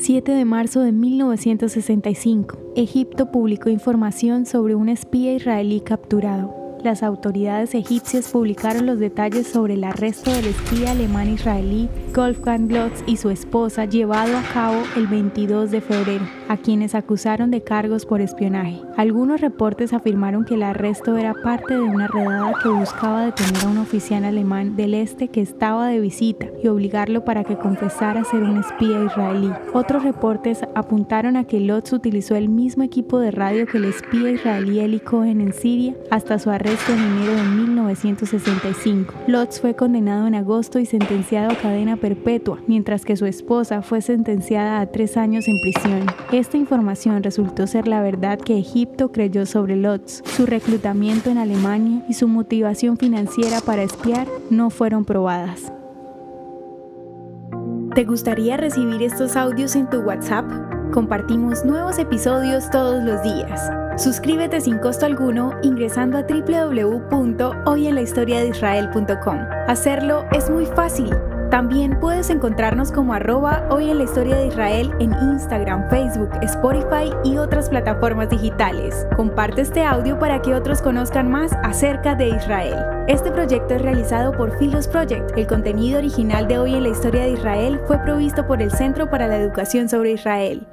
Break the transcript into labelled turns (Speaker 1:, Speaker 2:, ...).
Speaker 1: 7 de marzo de 1965, Egipto publicó información sobre un espía israelí capturado las autoridades egipcias publicaron los detalles sobre el arresto del espía alemán israelí Wolfgang Lotz y su esposa llevado a cabo el 22 de febrero, a quienes acusaron de cargos por espionaje. Algunos reportes afirmaron que el arresto era parte de una redada que buscaba detener a un oficial alemán del este que estaba de visita y obligarlo para que confesara ser un espía israelí. Otros reportes apuntaron a que Lotz utilizó el mismo equipo de radio que el espía israelí Eli Cohen en Siria hasta su arresto en enero de 1965. Lotz fue condenado en agosto y sentenciado a cadena perpetua, mientras que su esposa fue sentenciada a tres años en prisión. Esta información resultó ser la verdad que Egipto creyó sobre Lotz. Su reclutamiento en Alemania y su motivación financiera para espiar no fueron probadas. ¿Te gustaría recibir estos audios en tu WhatsApp? Compartimos nuevos episodios todos los días. Suscríbete sin costo alguno ingresando a www.hoyenlahistoriadeisrael.com. Hacerlo es muy fácil. También puedes encontrarnos como arroba hoy en la historia de Israel en Instagram, Facebook, Spotify y otras plataformas digitales. Comparte este audio para que otros conozcan más acerca de Israel. Este proyecto es realizado por Philos Project. El contenido original de hoy en la historia de Israel fue provisto por el Centro para la Educación sobre Israel.